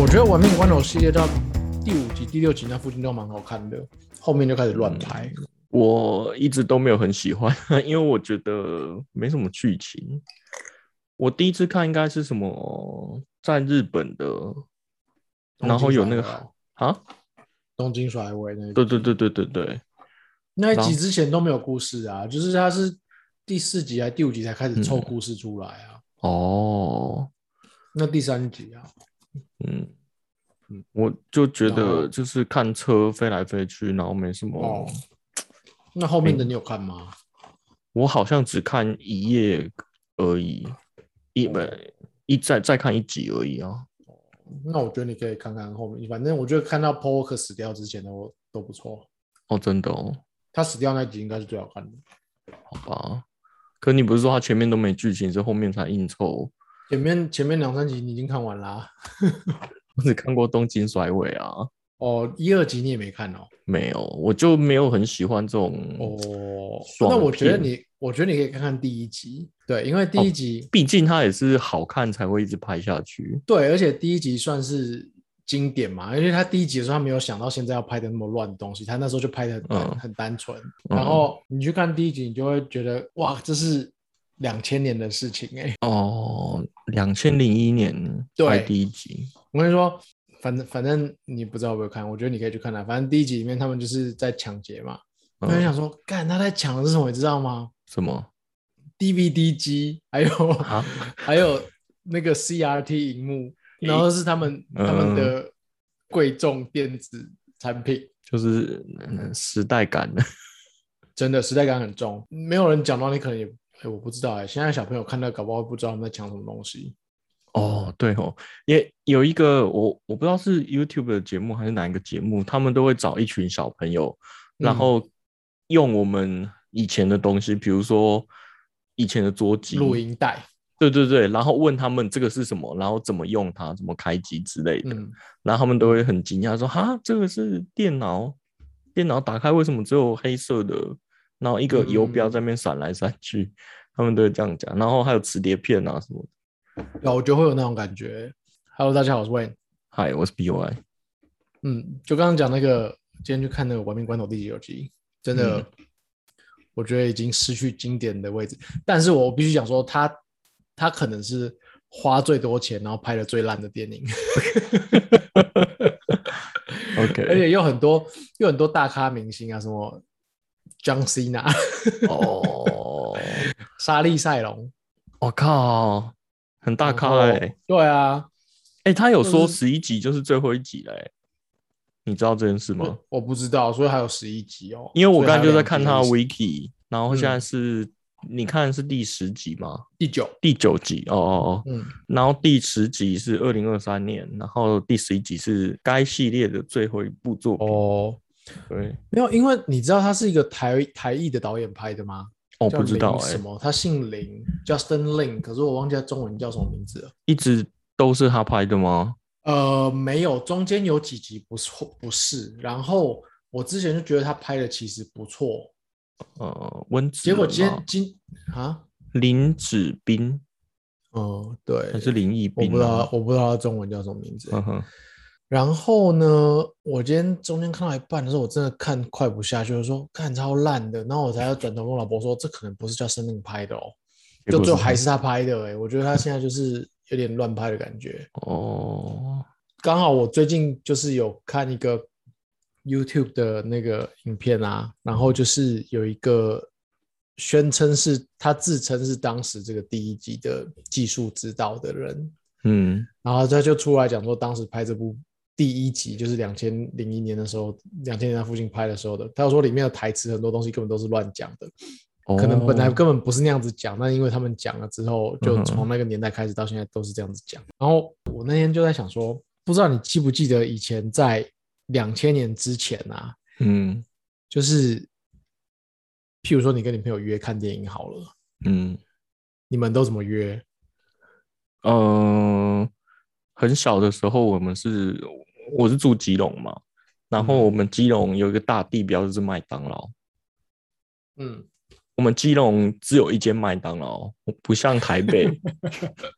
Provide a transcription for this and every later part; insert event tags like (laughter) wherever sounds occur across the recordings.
我觉得《玩命关头》系列到第五集、第六集那附近都蛮好看的，后面就开始乱拍。我一直都没有很喜欢，(laughs) 因为我觉得没什么剧情。我第一次看应该是什么在日本的，然后有那个啊，东京甩尾那对对对对对对，那一集之前都没有故事啊，就是它是第四集还第五集才开始凑故事出来啊。哦，那第三集啊，嗯嗯，我就觉得就是看车飞来飞去，然后没什么。哦，那后面的你有看吗？我好像只看一页而已，一本一再再看一集而已啊。那我觉得你可以看看后面，反正我觉得看到 p o k 死掉之前的我都不错。哦，真的哦，他死掉那集应该是最好看的。好吧，可你不是说他前面都没剧情，是后面才硬凑？前面前面两三集你已经看完啦。(laughs) 我只看过《东京甩尾》啊。哦，一二集你也没看哦？没有，我就没有很喜欢这种哦。那我觉得你，我觉得你可以看看第一集，对，因为第一集毕竟它也是好看才会一直拍下去。对，而且第一集算是经典嘛，因为他第一集的时候他没有想到现在要拍的那么乱的东西，他那时候就拍的很很单纯。然后你去看第一集，你就会觉得哇，这是两千年的事情哎。哦，两千零一年对第一集，我跟你说。反正反正你不知道有没有看，我觉得你可以去看啦。反正第一集里面他们就是在抢劫嘛，我就想说，干他在抢的是什么，你知道吗？什么？DVD 机，还有 (laughs) 还有那个 CRT 荧幕，然后是他们他们的贵重电子产品，就是时代感的，真的时代感很重。没有人讲到，你可能也哎，我不知道哎，现在小朋友看到搞不好不知道他们在抢什么东西。哦，对哦，也有一个我我不知道是 YouTube 的节目还是哪一个节目，他们都会找一群小朋友，然后用我们以前的东西，比如说以前的桌机、录音带，对对对，然后问他们这个是什么，然后怎么用它，怎么开机之类的，然后他们都会很惊讶说：“哈，这个是电脑，电脑打开为什么只有黑色的？然后一个游标在那边闪来闪去，(laughs) 他们都会这样讲。然后还有磁碟片啊什么。”有，我觉得会有那种感觉。Hello，大家好，我是 Wayne。Hi，我是 BY。嗯，就刚刚讲那个，今天去看那个《亡命关头》第九集，真的，我觉得已经失去经典的位置。但是我必须讲说，他他可能是花最多钱，然后拍的最烂的电影。(laughs) OK，(laughs) 而且有很多有很多大咖明星啊，什么 John Cena，哦，莎莉赛隆，我靠。很大咖哎，对啊，哎，他有说十一集就是最后一集嘞，你知道这件事吗？我不知道，所以还有十一集哦。因为我刚才就在看他的 wiki，然后现在是你看是第十集吗？第九，第九集哦哦哦，嗯，然后第十集是二零二三年，然后第十一集是该系列的最后一部作品。哦。对，没有，因为你知道他是一个台台艺的导演拍的吗？我不知道哎，什么？他姓林，Justin Lin，可是我忘记他中文叫什么名字了。一直都是他拍的吗？呃，没有，中间有几集不错，不是。然后我之前就觉得他拍的其实不错。呃，温子，结果今今啊，林子斌，哦，对，还是林毅斌？我不知道，我不知道他中文叫什么名字。然后呢，我今天中间看到一半的时候，我真的看快不下去，我说看超烂的，然后我才要转头跟我老婆说，这可能不是叫生命拍的哦，就最后还是他拍的哎，我觉得他现在就是有点乱拍的感觉哦。刚好我最近就是有看一个 YouTube 的那个影片啊，然后就是有一个宣称是他自称是当时这个第一集的技术指导的人，嗯，然后他就出来讲说，当时拍这部。第一集就是两千零一年的时候，两千年在附近拍的时候的。他说里面的台词很多东西根本都是乱讲的，可能本来根本不是那样子讲，那因为他们讲了之后，就从那个年代开始到现在都是这样子讲。然后我那天就在想说，不知道你记不记得以前在两千年之前啊，嗯，就是譬如说你跟你朋友约看电影好了，嗯，你们都怎么约？嗯，很小的时候我们是。我是住基隆嘛，然后我们基隆有一个大地标就是麦当劳。嗯，我们基隆只有一间麦当劳，不像台北，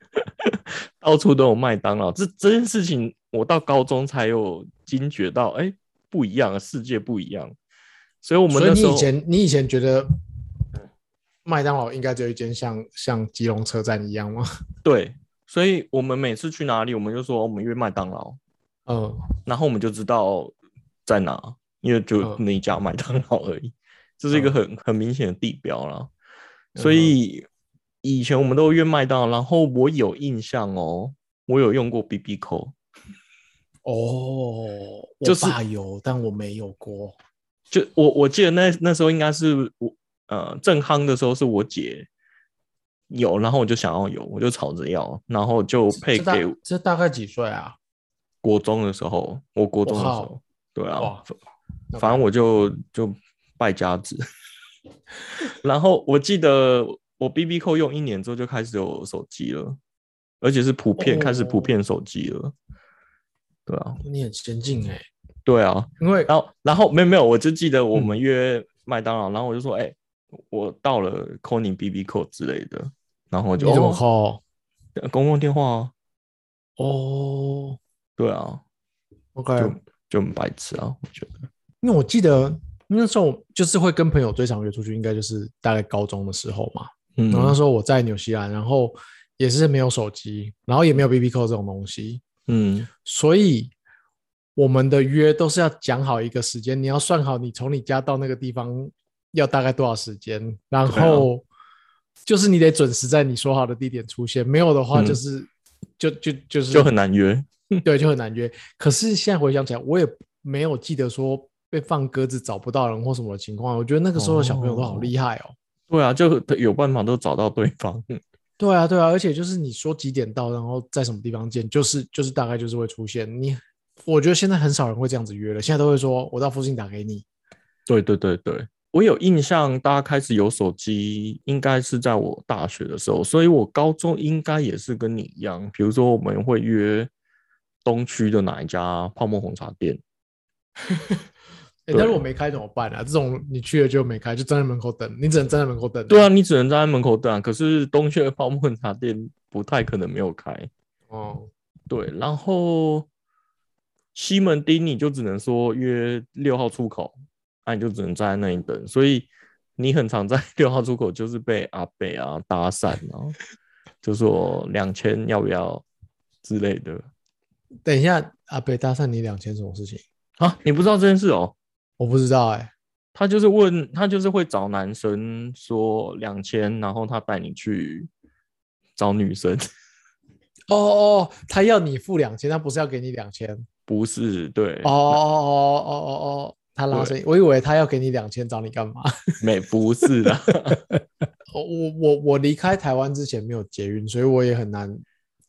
(laughs) 到处都有麦当劳。这这件事情我到高中才有惊觉到，哎，不一样，世界不一样。所以，我们所以你以前你以前觉得麦当劳应该只有一间像像基隆车站一样吗？对，所以我们每次去哪里，我们就说我们约麦当劳，嗯，然后我们就知道在哪，因为就那一家麦当劳而已，这是一个很很明显的地标啦。所以以前我们都约麦当劳，然后我有印象哦，我有用过 B B 扣。哦，(laughs) 我爸有，但我没有过。就我我记得那那时候应该是我呃正夯的时候是我姐有，然后我就想要有，我就吵着要，然后就配给。这大概几岁啊？国中的时候，我国中的时候，对啊，反正我就就败家子。(laughs) 然后我记得我 B B 扣用一年之后就开始有手机了，而且是普遍开始普遍手机了。对啊，你很先进哎。对啊，因为然后然后没有没有，我就记得我们约麦当劳，然后我就说，哎，我到了，call 你 B B 扣之类的，然后就你怎么 call？公共电话哦，对啊，OK，就就很白痴啊，我觉得。因为我记得那时候就是会跟朋友最常约出去，应该就是大概高中的时候嘛。嗯，然后那时候我在纽西兰，然后也是没有手机，然后也没有 BB Q 这种东西。嗯，所以。我们的约都是要讲好一个时间，你要算好你从你家到那个地方要大概多少时间，然后就是你得准时在你说好的地点出现，没有的话就是就就就是就很难约，(laughs) 对，就很难约。可是现在回想起来，我也没有记得说被放鸽子找不到人或什么情况。我觉得那个时候的小朋友都好厉害哦。对啊，就有办法都找到对方。(laughs) 对啊，对啊，而且就是你说几点到，然后在什么地方见，就是就是大概就是会出现你。我觉得现在很少人会这样子约了，现在都会说我到附近打给你。对对对对，我有印象，大家开始有手机，应该是在我大学的时候，所以我高中应该也是跟你一样，比如说我们会约东区的哪一家泡沫红茶店。(laughs) 但是我没开怎么办啊？这种你去了就没开，就站在门口等，你只能站在门口等。对啊，你只能站在门口等。可是东区的泡沫红茶店不太可能没有开。哦，对，然后。西门町你就只能说约六号出口，那你就只能站在那里等。所以你很常在六号出口就是被阿北啊搭讪啊，就说两千要不要之类的。等一下，阿北搭讪你两千什么事情啊？你不知道这件事哦？我不知道哎。他就是问他就是会找男生说两千，然后他带你去找女生。哦哦，他要你付两千，他不是要给你两千。(laughs) 不是对哦哦哦哦哦哦，他拉生意，我以为他要给你两千找你干嘛？(laughs) 没不是的，我我我离开台湾之前没有捷运，所以我也很难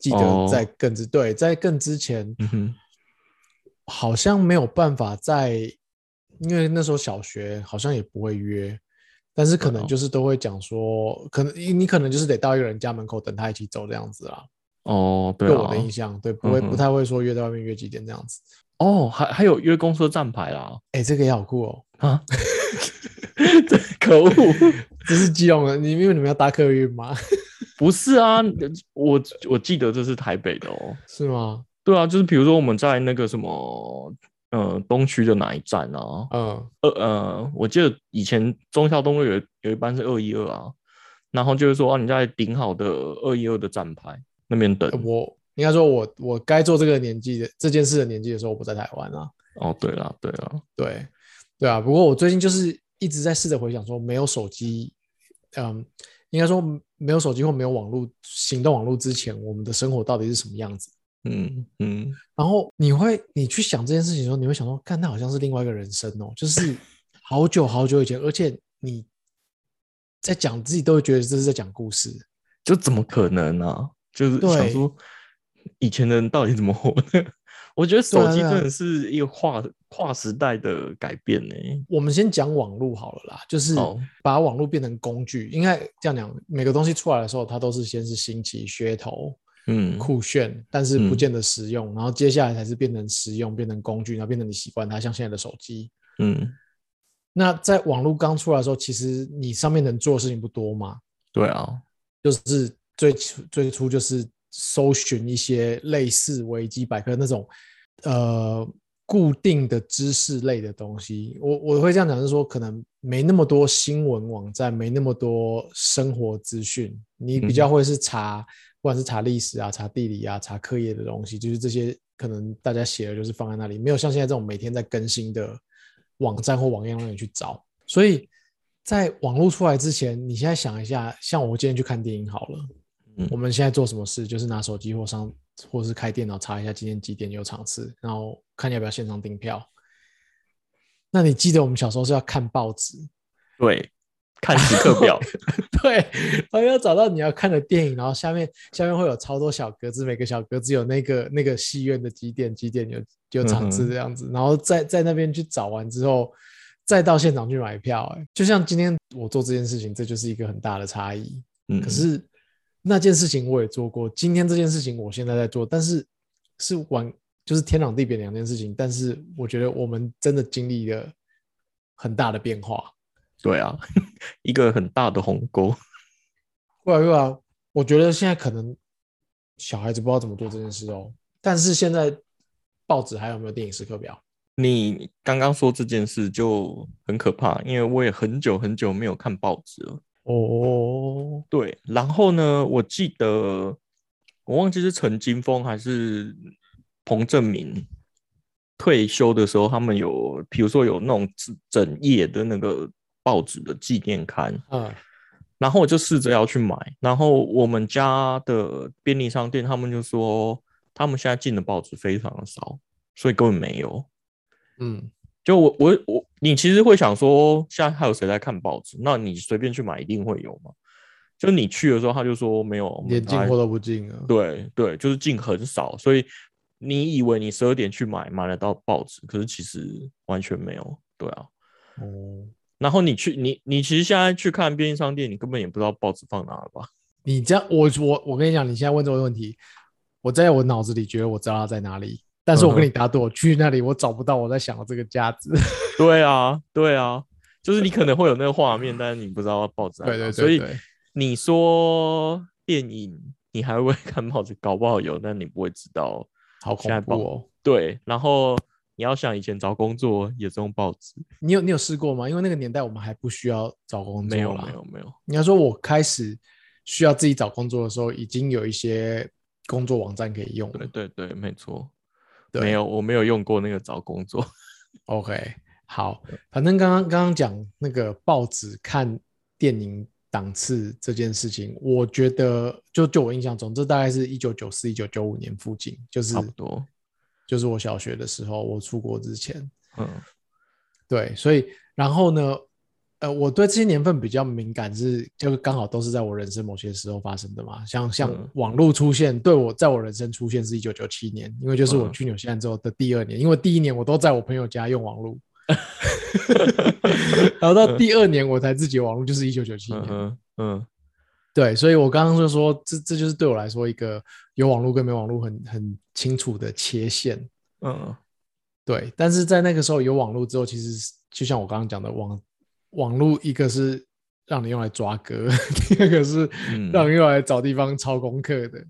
记得在更之对在更之前，好像没有办法在，因为那时候小学好像也不会约，但是可能就是都会讲说，可能你可能就是得到一个人家门口等他一起走这样子啦。哦，对我的印象，对，不会不太会说约在外面约几点这样子。哦，还还有约公车站牌啦，哎，这个也好酷哦。啊，(laughs) 可恶，(laughs) 这是基隆的，你因为你们要搭客运吗？(laughs) 不是啊，我我记得这是台北的哦。是吗？对啊，就是比如说我们在那个什么，呃，东区的哪一站啊？嗯，呃呃，我记得以前中校东路有有一班是二一二啊，然后就是说啊，你在顶好的二一二的站牌。那边等我，应该说，我我该做这个年纪的这件事的年纪的时候，我不在台湾啊。哦，对了，对了，对，对啊。不过我最近就是一直在试着回想，说没有手机，嗯，应该说没有手机或没有网络行动网络之前，我们的生活到底是什么样子？嗯嗯。然后你会你去想这件事情的时候，你会想说，看，那好像是另外一个人生哦，就是好久好久以前，而且你在讲自己都会觉得这是在讲故事，就怎么可能呢？就是想说，以前的人到底怎么活的？(laughs) 我觉得手机真的是一个跨跨时代的改变呢。我们先讲网络好了啦，就是把网络变成工具。应该这样讲，每个东西出来的时候，它都是先是新奇、噱头、嗯，酷炫，但是不见得实用。然后接下来才是变成实用，变成工具，然后变成你习惯它，像现在的手机。嗯，那在网络刚出来的时候，其实你上面能做的事情不多嘛？对啊，就是。最初最初就是搜寻一些类似维基百科那种呃固定的知识类的东西。我我会这样讲，是说可能没那么多新闻网站，没那么多生活资讯，你比较会是查，不管是查历史啊、查地理啊、查课业的东西，就是这些可能大家写的就是放在那里，没有像现在这种每天在更新的网站或网页让你去找。所以在网络出来之前，你现在想一下，像我今天去看电影好了。我们现在做什么事，就是拿手机或上，或是开电脑查一下今天几点有场次，然后看要不要现场订票。那你记得我们小时候是要看报纸，对，看时刻表，(laughs) 对，然后要找到你要看的电影，然后下面下面会有超多小格子，每个小格子有那个那个戏院的几点几点有有场次这样子，然后在在那边去找完之后，再到现场去买票。哎，就像今天我做这件事情，这就是一个很大的差异。嗯，可是。那件事情我也做过，今天这件事情我现在在做，但是是完就是天壤地别两件事情。但是我觉得我们真的经历了很大的变化。对啊，(laughs) 一个很大的鸿沟。(laughs) 对啊，对啊，我觉得现在可能小孩子不知道怎么做这件事哦。但是现在报纸还有没有电影时刻表？你刚刚说这件事就很可怕，因为我也很久很久没有看报纸了。哦，对，然后呢？我记得我忘记是陈金峰还是彭正明退休的时候，他们有，比如说有那种整页的那个报纸的纪念刊，嗯，然后我就试着要去买，然后我们家的便利商店他们就说，他们现在进的报纸非常的少，所以根本没有，嗯。就我我我，你其实会想说，现在还有谁在看报纸？那你随便去买，一定会有吗？就你去的时候，他就说没有，连进货都不进啊。对对，就是进很少，所以你以为你十二点去买买得到报纸，可是其实完全没有。对啊，哦。然后你去你你其实现在去看便利商店，你根本也不知道报纸放哪了吧？你这样，我我我跟你讲，你现在问这个问题，我在我脑子里觉得我知道它在哪里。但是我跟你打赌，我去那里我找不到我在想的这个价值。(laughs) 对啊，对啊，就是你可能会有那个画面，但是你不知道报纸。对对对。所以你说电影，你还会 (laughs) 看报纸？搞不好有，但你不会知道。好恐怖哦。对，然后你要想以前找工作也是用报纸。你有你有试过吗？因为那个年代我们还不需要找工作。没有没有没有。你要说我开始需要自己找工作的时候，已经有一些工作网站可以用。对对对，没错。没有，我没有用过那个找工作。OK，好，反正刚刚刚刚讲那个报纸看电影档次这件事情，我觉得就就我印象中，这大概是一九九四、一九九五年附近，就是差不多，就是我小学的时候，我出国之前。嗯，对，所以然后呢？呃，我对这些年份比较敏感，是就刚好都是在我人生某些时候发生的嘛。像像网络出现，对我在我人生出现是一九九七年，因为就是我去纽西兰之后的第二年。因为第一年我都在我朋友家用网络，(laughs) 然后到第二年我才自己网络，就是一九九七年。嗯，对，所以我刚刚就说，这这就是对我来说一个有网络跟没网络很很清楚的切线。嗯，对。但是在那个时候有网络之后，其实就像我刚刚讲的网。网络一个是让你用来抓歌，(laughs) 第二个是让你用来找地方抄功课的。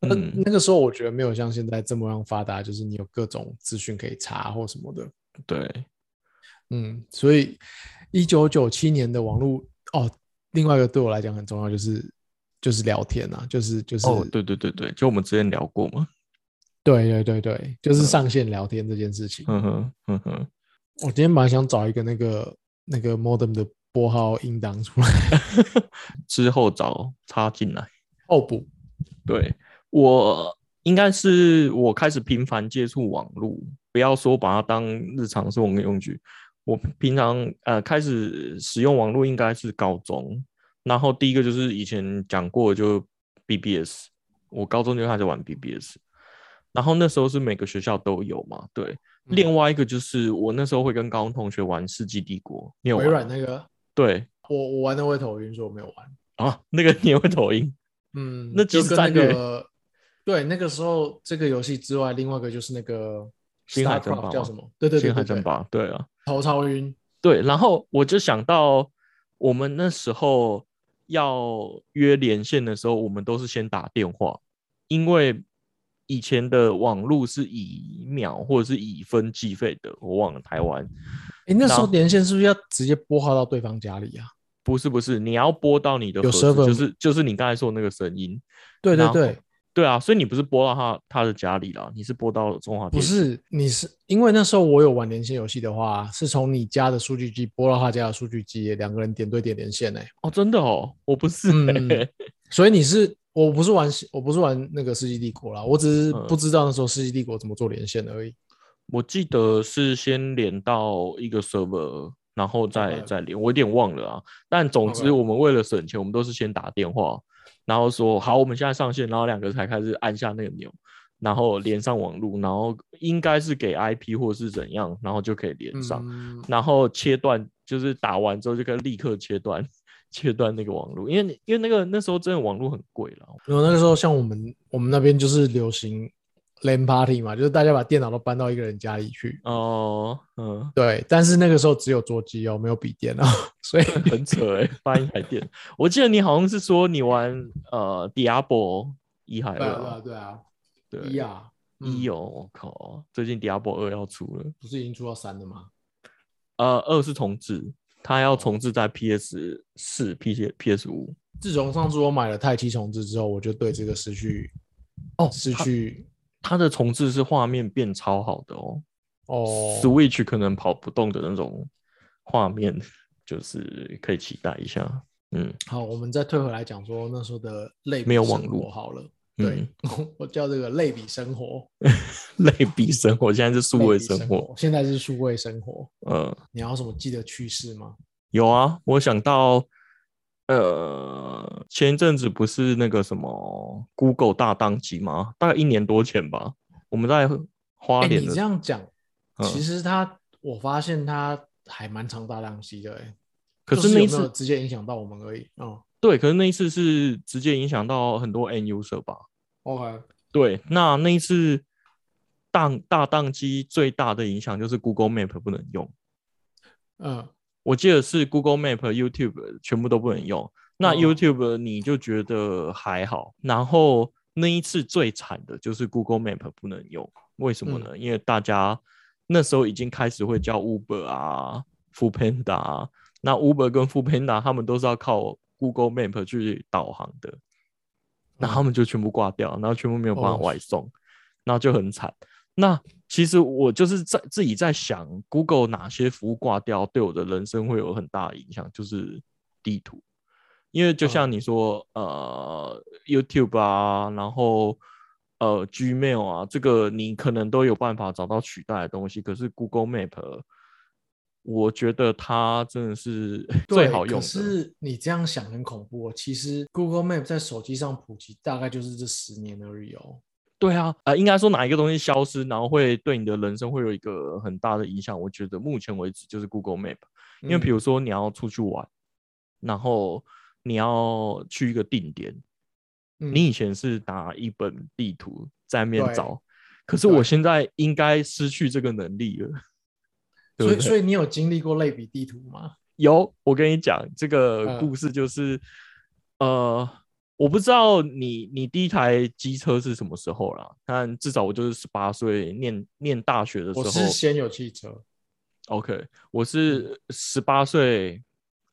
那那个时候我觉得没有像现在这么样发达，就是你有各种资讯可以查或什么的。对，嗯，所以一九九七年的网络哦，另外一个对我来讲很重要，就是就是聊天啊，就是就是哦，对对对对，就我们之前聊过嘛。对对对对，就是上线聊天这件事情。嗯哼嗯哼，我今天本来想找一个那个。那个 modem 的拨号音档出来 (laughs) 之后找插进来 (laughs) 后补。对我应该是我开始频繁接触网络，不要说把它当日常生活用具。我平常呃开始使用网络应该是高中，然后第一个就是以前讲过就 BBS，我高中就开始玩 BBS，然后那时候是每个学校都有嘛，对。另外一个就是我那时候会跟高中同学玩《世纪帝国》，你有微软那个？对，我我玩的会头晕，所以我没有玩啊。那个你会头晕？嗯，那就跟那个对那个时候这个游戏之外，另外一个就是那个《星海争霸》叫什么？对对对，《星海争霸》对啊，头超晕。对，然后我就想到我们那时候要约连线的时候，我们都是先打电话，因为以前的网络是以秒或者是以分计费的，我忘了台湾。哎，那时候连线是不是要直接拨号到对方家里啊？不是不是，你要拨到你的有 server，就是就是你刚才说那个声音。对对对。对啊，所以你不是拨到他他的家里了，你是拨到中华不是，你是因为那时候我有玩连线游戏的话，是从你家的数据机拨到他家的数据机，两个人点对点连线呢。哦，真的哦，我不是。所以你是，我不是玩，我不是玩那个世纪帝国啦，我只是不知道那时候世纪帝国怎么做连线而已。我记得是先连到一个 server，然后再再连，我有点忘了啊。但总之，我们为了省钱，我们都是先打电话。然后说好，我们现在上线，然后两个才开始按下那个钮，然后连上网络，然后应该是给 IP 或是怎样，然后就可以连上，然后切断，就是打完之后就可以立刻切断，切断那个网络，因为因为那个那时候真的网络很贵了，因为那个时候像我们我们那边就是流行。LAN party 嘛，就是大家把电脑都搬到一个人家里去。哦，嗯，对。但是那个时候只有桌机哦，没有笔电哦，(laughs) 所以很扯哎，发一台电。我记得你好像是说你玩呃 Diablo 一还二？对啊，对啊，一啊，一哦，我靠，最近 Diablo 二要出了，不是已经出到三了吗？呃，二是重置，它要重置在 PS 四、P PS 五。自从上次我买了泰七重置之后，我就对这个失去哦，失去。它的重置是画面变超好的哦，哦，Switch 可能跑不动的那种画面，就是可以期待一下。嗯，好，我们再退回来讲说那时候的类没有网络好了，对 (laughs) 我叫这个类比生活，(laughs) 类比生活，现在是数位生活，现在是数位生活。嗯，你要什么记得趣事吗？有啊，我想到。呃，前一阵子不是那个什么 Google 大宕机吗？大概一年多前吧。我们在花莲。你这样讲，其实它，我发现它还蛮长大宕机的。哎，可是那一次直接影响到我们而已。嗯，对。可是那一次是直接影响到很多 N user 吧？OK。对，那那一次宕大宕机最大的影响就是 Google Map 不能用。嗯。我记得是 Google Map、YouTube 全部都不能用。那 YouTube 你就觉得还好，然后那一次最惨的就是 Google Map 不能用。为什么呢？因为大家那时候已经开始会叫 Uber 啊、f o o Panda 啊。那 Uber 跟 f o o Panda 他们都是要靠 Google Map 去导航的，那他们就全部挂掉，然后全部没有办法外送，然后就很惨。那其实我就是在自己在想，Google 哪些服务挂掉，对我的人生会有很大的影响，就是地图。因为就像你说，呃，YouTube 啊，然后呃，Gmail 啊，这个你可能都有办法找到取代的东西。可是 Google Map，我觉得它真的是 (laughs) 最好用。可是你这样想很恐怖哦。其实 Google Map 在手机上普及，大概就是这十年而已哦。对啊，呃，应该说哪一个东西消失，然后会对你的人生会有一个很大的影响。我觉得目前为止就是 Google Map，因为比如说你要出去玩，然后你要去一个定点，你以前是拿一本地图在面找，可是我现在应该失去这个能力了。所以，所以你有经历过类比地图吗？有，我跟你讲这个故事就是，呃。我不知道你你第一台机车是什么时候啦，但至少我就是十八岁念念大学的时候。我是先有汽车。OK，我是十八岁，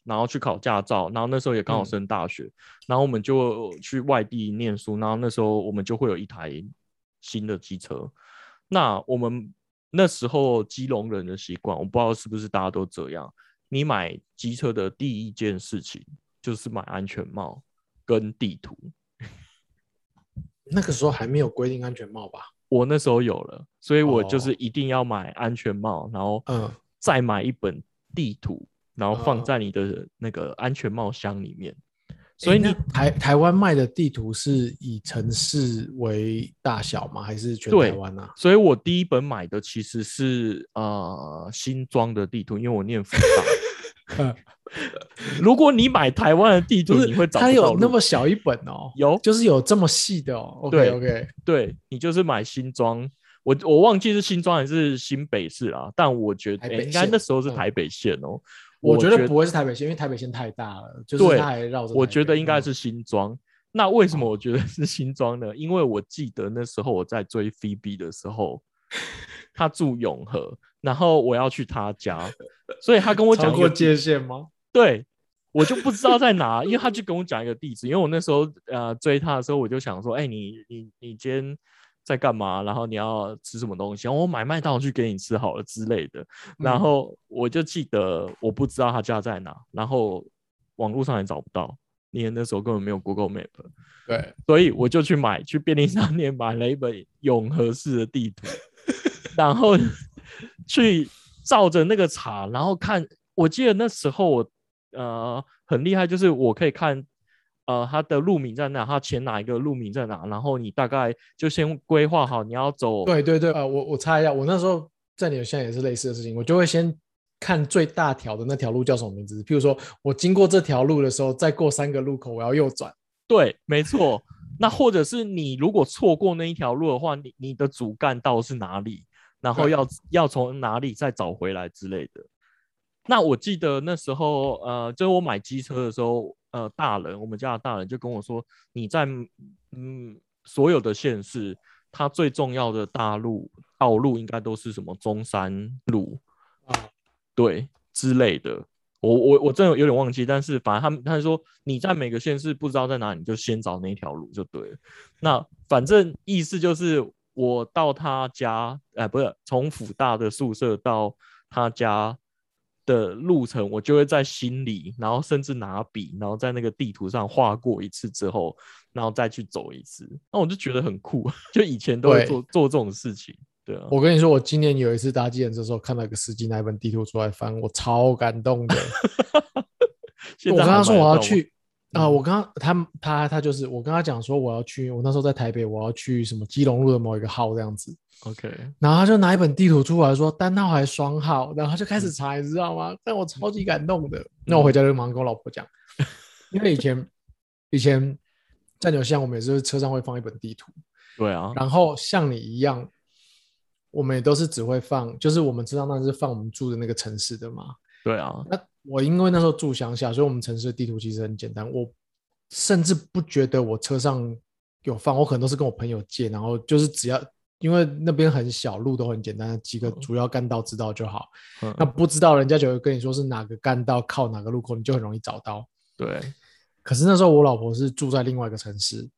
然后去考驾照，然后那时候也刚好升大学，然后我们就去外地念书，然后那时候我们就会有一台新的机车。那我们那时候基隆人的习惯，我不知道是不是大家都这样。你买机车的第一件事情就是买安全帽。跟地图，(laughs) 那个时候还没有规定安全帽吧？我那时候有了，所以我就是一定要买安全帽，然后嗯，再买一本地图，然后放在你的那个安全帽箱里面。所以你台台湾卖的地图是以城市为大小吗？还是全台湾啊？所以我第一本买的其实是呃新庄的地图，因为我念福大。(laughs) 如果你买台湾的地图，你会找它有那么小一本哦？有，就是有这么细的哦。OK OK，对你就是买新庄，我我忘记是新庄还是新北市啊？但我觉得应该那时候是台北县哦。我觉得不会是台北县，因为台北县太大了，就是它还绕着。我觉得应该是新庄，那为什么我觉得是新庄呢？因为我记得那时候我在追 Phoebe 的时候，(laughs) 他住永和，然后我要去他家，所以他跟我讲过界限吗？(laughs) 对，我就不知道在哪，因为他就跟我讲一个地址，因为我那时候呃追他的时候，我就想说，哎，你你你今天在干嘛？然后你要吃什么东西？我买麦当劳去给你吃好了之类的。然后我就记得我不知道他家在哪，然后网络上也找不到。你那时候根本没有 Google Map，对，所以我就去买，去便利商店买了一本永和市的地图，(laughs) 然后 (laughs) 去照着那个查，然后看。我记得那时候我呃很厉害，就是我可以看呃它的路名在哪，它前哪一个路名在哪，然后你大概就先规划好你要走。对对对，呃，我我猜一下，我那时候在你现在也是类似的事情，我就会先。看最大条的那条路叫什么名字？譬如说我经过这条路的时候，再过三个路口我要右转。对，没错。那或者是你如果错过那一条路的话，你你的主干道是哪里？然后要要从哪里再找回来之类的。那我记得那时候，呃，就是我买机车的时候，呃，大人，我们家的大人就跟我说，你在嗯所有的县市，它最重要的大路道路应该都是什么中山路啊。对之类的，我我我真的有点忘记，但是反正他们他说你在每个县市不知道在哪，你就先找那条路就对了。那反正意思就是我到他家，哎，不是从辅大的宿舍到他家的路程，我就会在心里，然后甚至拿笔，然后在那个地图上画过一次之后，然后再去走一次。那我就觉得很酷，(laughs) 就以前都会做做这种事情。对啊，我跟你说，我今年有一次搭计程车的时候，看到一个司机拿一本地图出来翻，我超感动的。(laughs) 我跟他说我要去啊，我刚刚他他他就是我跟他讲说我要去，我那时候在台北，我要去什么基隆路的某一个号这样子。OK，然后他就拿一本地图出来说单号还是双号，然后他就开始查，你知道吗？但我超级感动的。那我回家就马上跟我老婆讲，因为以前以前在纽西兰，我每次车上会放一本地图。(laughs) 对啊，然后像你一样。我们也都是只会放，就是我们知道那是放我们住的那个城市的嘛。对啊。那我因为那时候住乡下，所以我们城市的地图其实很简单。我甚至不觉得我车上有放，我可能都是跟我朋友借，然后就是只要因为那边很小，路都很简单，几个主要干道知道就好。那不知道人家就会跟你说是哪个干道靠哪个路口，你就很容易找到。对。可是那时候我老婆是住在另外一个城市。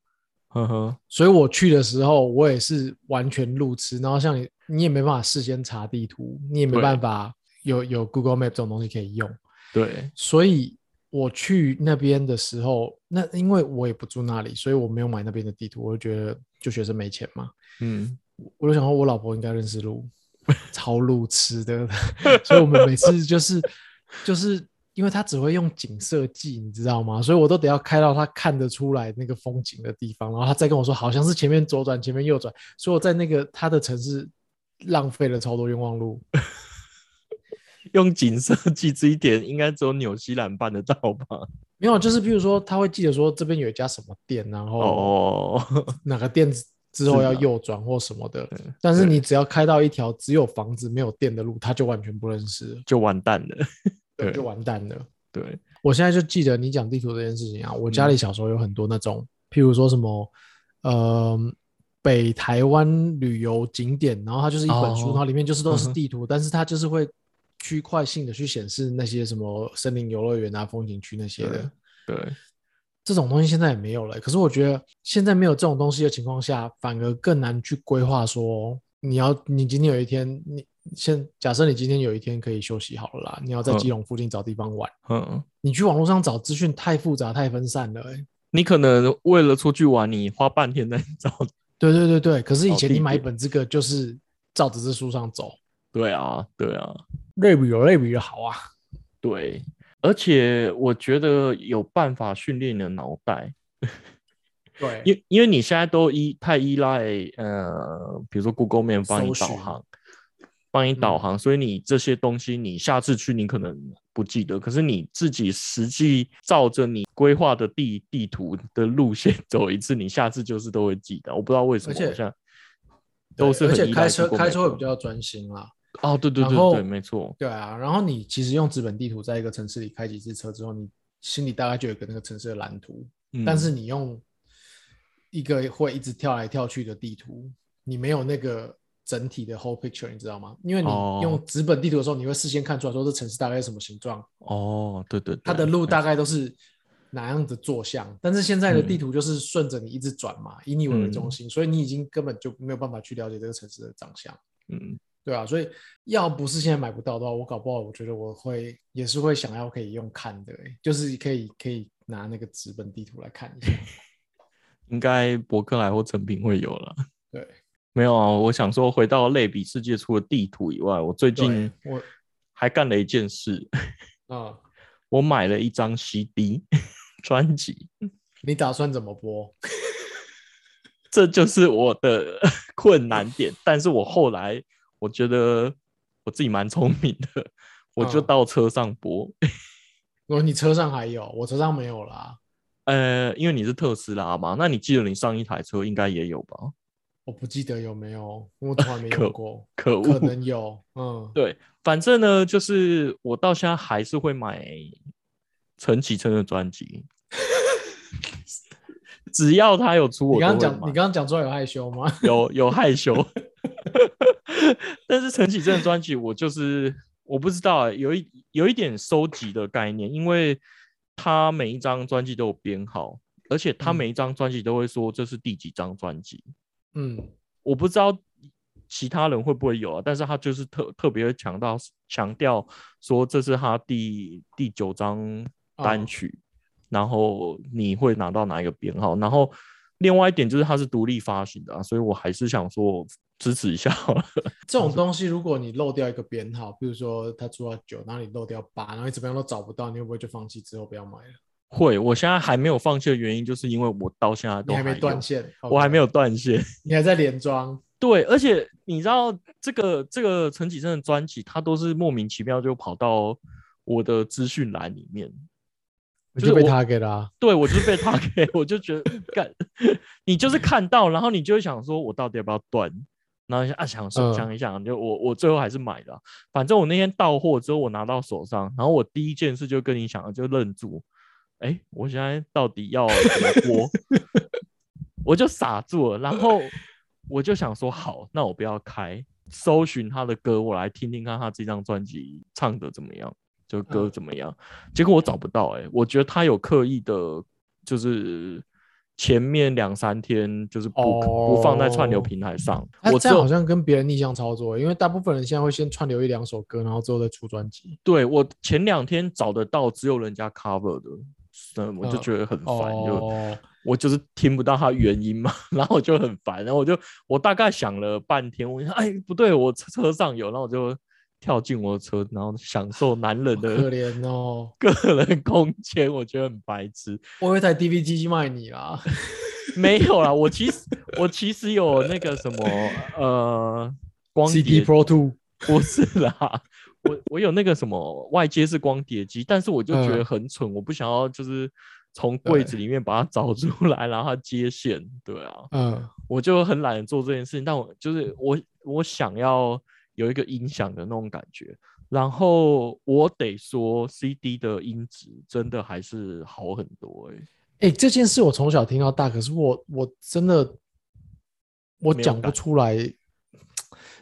呵呵，所以我去的时候，我也是完全路痴。然后像你，你也没办法事先查地图，你也没办法有有 Google Map 这种东西可以用。对，所以我去那边的时候，那因为我也不住那里，所以我没有买那边的地图。我就觉得，就学生没钱嘛。嗯，我就想说，我老婆应该认识路，(laughs) 超路痴的。(laughs) 所以我们每次就是就是。因为他只会用景色记，你知道吗？所以我都得要开到他看得出来那个风景的地方，然后他再跟我说好像是前面左转，前面右转。所以我在那个他的城市浪费了超多冤枉路。(laughs) 用景色记这一点，应该只有纽西兰办得到吧？没有，就是譬如说他会记得说这边有一家什么店，然后哪个店之后要右转或什么的。但是你只要开到一条只有房子没有店的路，他就完全不认识，就完蛋了。对，就完蛋了。对我现在就记得你讲地图这件事情啊，我家里小时候有很多那种，譬如说什么，呃，北台湾旅游景点，然后它就是一本书，然后里面就是都是地图，但是它就是会区块性的去显示那些什么森林游乐园啊、风景区那些的。对，这种东西现在也没有了。可是我觉得现在没有这种东西的情况下，反而更难去规划说，你要你今天有一天你。先假设你今天有一天可以休息好了啦，你要在基隆附近找地方玩，嗯，你去网络上找资讯太复杂太分散了，哎，你可能为了出去玩，你花半天在找，对对对对，可是以前你买一本这个就是照着这书上走，对啊对啊，类比有类比的好啊，对，而且我觉得有办法训练你的脑袋，(laughs) 对，因因为你现在都依太依赖呃，比如说 Google 面帮你导航。帮你导航，所以你这些东西，你下次去你可能不记得，可是你自己实际照着你规划的地地图的路线 (laughs) 走一次，你下次就是都会记得。我不知道为什么，好像都是而且开车开车会比较专心啦。哦，对对对对，没错。对啊，然后你其实用纸本地图在一个城市里开几次车之后，你心里大概就有个那个城市的蓝图。但是你用一个会一直跳来跳去的地图，你没有那个整体的 whole picture，你知道吗？因为你用纸本地图的时候，你会事先看出来说这城市大概是什么形状。哦，对对，它的路大概都是哪样的坐向。但是现在的地图就是顺着你一直转嘛，以你为中心，所以你已经根本就没有办法去了解这个城市的长相。嗯。对啊，所以要不是现在买不到的话，我搞不好我觉得我会也是会想要可以用看的，就是可以可以拿那个纸本地图来看一下。(laughs) 应该博客来或成品会有了。(laughs) 对，没有啊，我想说回到类比世界除了地图以外，我最近我还干了一件事啊，我买了一张 CD (laughs) 专辑。你打算怎么播？这就是我的困难点，但是我后来。我觉得我自己蛮聪明的，我就到车上播。我 (laughs) 你车上还有，我车上没有啦。呃，因为你是特斯拉嘛，那你记得你上一台车应该也有吧？我不记得有没有，我从来没有过。可恶，可能有。嗯，对，反正呢，就是我到现在还是会买陈绮贞的专辑，(laughs) 只要他有出，我你刚刚讲，你刚刚讲出来有害羞吗？有，有害羞。(laughs) 但是陈绮贞的专辑，我就是我不知道，有一有一点收集的概念，因为他每一张专辑都有编号，而且他每一张专辑都会说这是第几张专辑。嗯，我不知道其他人会不会有啊，但是他就是特特别强调强调说这是他第第九张单曲，然后你会拿到哪一个编号，然后另外一点就是它是独立发行的，所以我还是想说。支持一下好了。(laughs) 这种东西，如果你漏掉一个编号，比如说他出到九，然后你漏掉八，然后你怎么样都找不到，你会不会就放弃之后不要买了？会，我现在还没有放弃的原因，就是因为我到现在都还没断线，我还没有断线，你还在连装。对，而且你知道这个这个陈绮贞的专辑，它都是莫名其妙就跑到我的资讯栏里面，就被他给了。对，我就是被他给，我就觉得干，(laughs) 你就是看到，然后你就会想说，我到底要不要断？然后啊，想想一想，就我我最后还是买了。反正我那天到货之后，我拿到手上，然后我第一件事就跟你讲，就愣住。哎，我现在到底要怎么播？(laughs) 我就傻住了。然后我就想说，好，那我不要开，搜寻他的歌，我来听听看他这张专辑唱的怎么样，就歌怎么样。结果我找不到，哎，我觉得他有刻意的，就是。前面两三天就是不不放在串流平台上，我这样好像跟别人逆向操作，因为大部分人现在会先串流一两首歌，然后之后再出专辑。对我前两天找得到只有人家 cover 的，嗯，我就觉得很烦，就我就是听不到他原因嘛，(laughs) 然后我就很烦，然后我就我大概想了半天，我想哎不对，我车上有，然后我就。跳进我的车，然后享受男人的可怜哦，个人空间，我觉得很白痴。我一台 DV 机器卖你啦？(laughs) 没有啦，我其实我其实有那个什么呃，光碟 CD Pro Two，不是啦，我我有那个什么外接是光碟机，但是我就觉得很蠢，我不想要就是从柜子里面把它找出来，然后接线，对啊，嗯，我就很懒得做这件事情，但我就是我我想要。有一个音响的那种感觉，然后我得说，CD 的音质真的还是好很多哎哎，这件事我从小听到大，可是我我真的我讲不出来。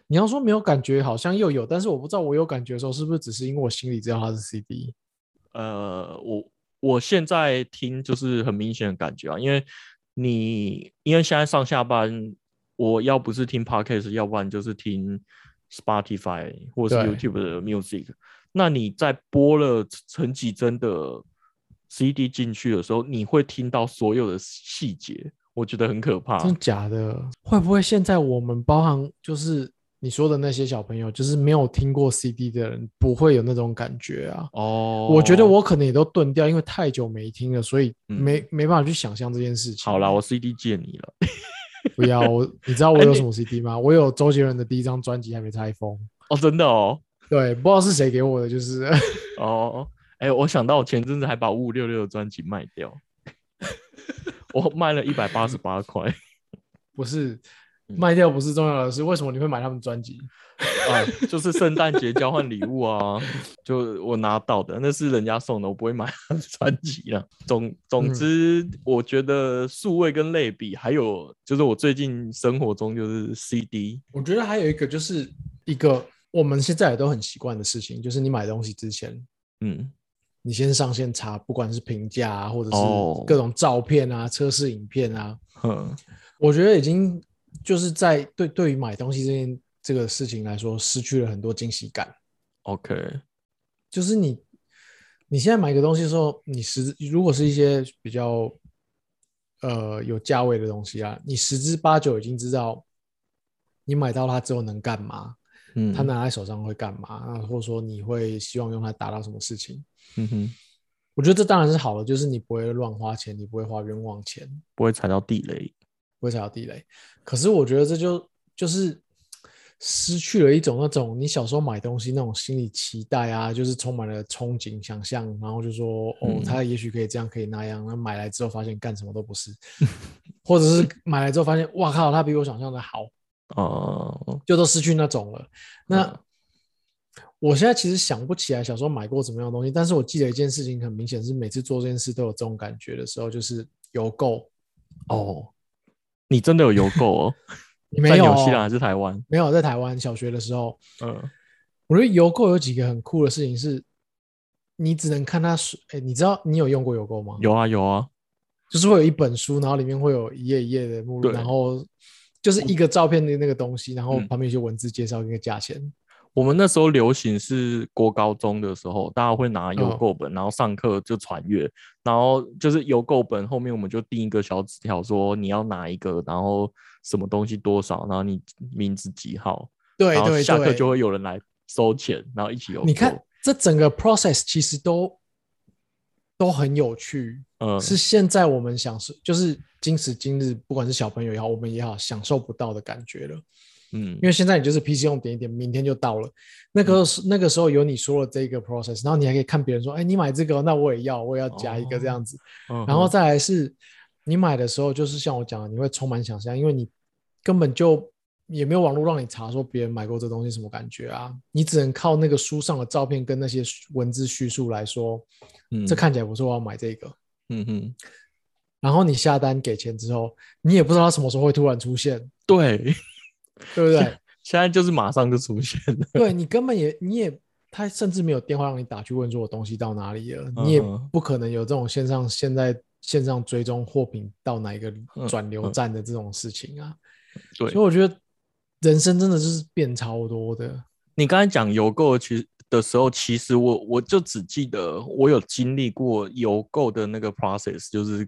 你要说没有感觉，好像又有，但是我不知道我有感觉的时候是不是只是因为我心里知道它是 CD。呃，我我现在听就是很明显的感觉啊，因为你因为现在上下班，我要不是听 Podcast，要不然就是听。Spotify 或者是 YouTube 的 Music，那你在播了陈绮贞的 CD 进去的时候，你会听到所有的细节，我觉得很可怕。真的假的？会不会现在我们包含就是你说的那些小朋友，就是没有听过 CD 的人，不会有那种感觉啊？哦，我觉得我可能也都钝掉，因为太久没听了，所以没没办法去想象这件事情。好啦，我 CD 借你了。不要我，你知道我有什么 CD 吗？我有周杰伦的第一张专辑还没拆封哦，真的哦。对，不知道是谁给我的，就是哦。哎，我想到我前阵子还把五五六六的专辑卖掉，(laughs) 我卖了一百八十八块。不是，卖掉不是重要的事，为什么你会买他们专辑？(laughs) 啊，就是圣诞节交换礼物啊，(laughs) 就我拿到的，那是人家送的，我不会买专辑了。总总之，我觉得数位跟类比，还有就是我最近生活中就是 CD。我觉得还有一个就是一个我们现在也都很习惯的事情，就是你买东西之前，嗯，你先上线查，不管是评价啊，或者是各种照片啊、测试影片啊，嗯，我觉得已经就是在对对于买东西这件。这个事情来说，失去了很多惊喜感。OK，就是你你现在买个东西的时候，你十如果是一些比较呃有价位的东西啊，你十之八九已经知道你买到它之后能干嘛，嗯，它拿在手上会干嘛啊，或者说你会希望用它达到什么事情？嗯哼，我觉得这当然是好的，就是你不会乱花钱，你不会花冤枉钱，不会踩到地雷，不会踩到地雷。可是我觉得这就就是。失去了一种那种你小时候买东西那种心理期待啊，就是充满了憧憬、想象，然后就说哦，他也许可以这样，可以那样。那买来之后发现干什么都不是，(laughs) 或者是买来之后发现哇靠，他比我想象的好哦，就都失去那种了。那我现在其实想不起来小时候买过什么样的东西，但是我记得一件事情，很明显是每次做这件事都有这种感觉的时候，就是邮购哦，你真的有邮购哦。(laughs) 在纽西兰还是台湾？没有在台湾。小学的时候，嗯，我觉得邮购有几个很酷的事情是，你只能看它书，哎，你知道你有用过邮购吗？有啊有啊，就是会有一本书，然后里面会有一页一页的目录，然后就是一个照片的那个东西，然后旁边一些文字介绍一个价钱。我们那时候流行是国高中的时候，大家会拿邮购本，然后上课就传阅，然后就是邮购本后面我们就订一个小纸条，说你要哪一个，然后。什么东西多少，然后你名字几号，对对对，下课就会有人来收钱，然后一起邮。你看这整个 process 其实都都很有趣，嗯，是现在我们享受，就是今时今日，不管是小朋友也好，我们也好，享受不到的感觉了，嗯，因为现在你就是 PC 用点一点，明天就到了。那个是那个时候有你说了这个 process，然后你还可以看别人说，哎，你买这个，那我也要，我也要加一个这样子，然后再来是。你买的时候就是像我讲的，你会充满想象，因为你根本就也没有网络让你查说别人买过这东西什么感觉啊，你只能靠那个书上的照片跟那些文字叙述来说，嗯，这看起来不错，我要买这个，嗯哼。然后你下单给钱之后，你也不知道他什么时候会突然出现，对，对不对？现在就是马上就出现了，对你根本也你也他甚至没有电话让你打去问说我东西到哪里了，你也不可能有这种线上现在。线上追踪货品到哪一个转流站的这种事情啊，对，所以我觉得人生真的就是变超多的。你刚才讲邮购其实的时候，其实我我就只记得我有经历过邮购的那个 process，就是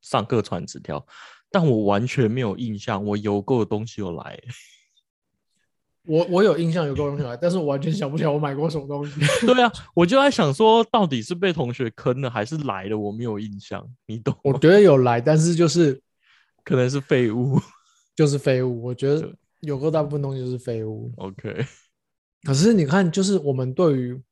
上课传纸条，但我完全没有印象我邮购的东西有来。(laughs) 我我有印象有购东西来，但是我完全想不起来我买过什么东西。(laughs) 对啊，我就在想说，到底是被同学坑了，还是来了？我没有印象，你懂？我 (laughs) 觉得有来，但是就是可能是废物，就是废物。我觉得有购大部分东西就是废物。OK，可是你看，就是我们对于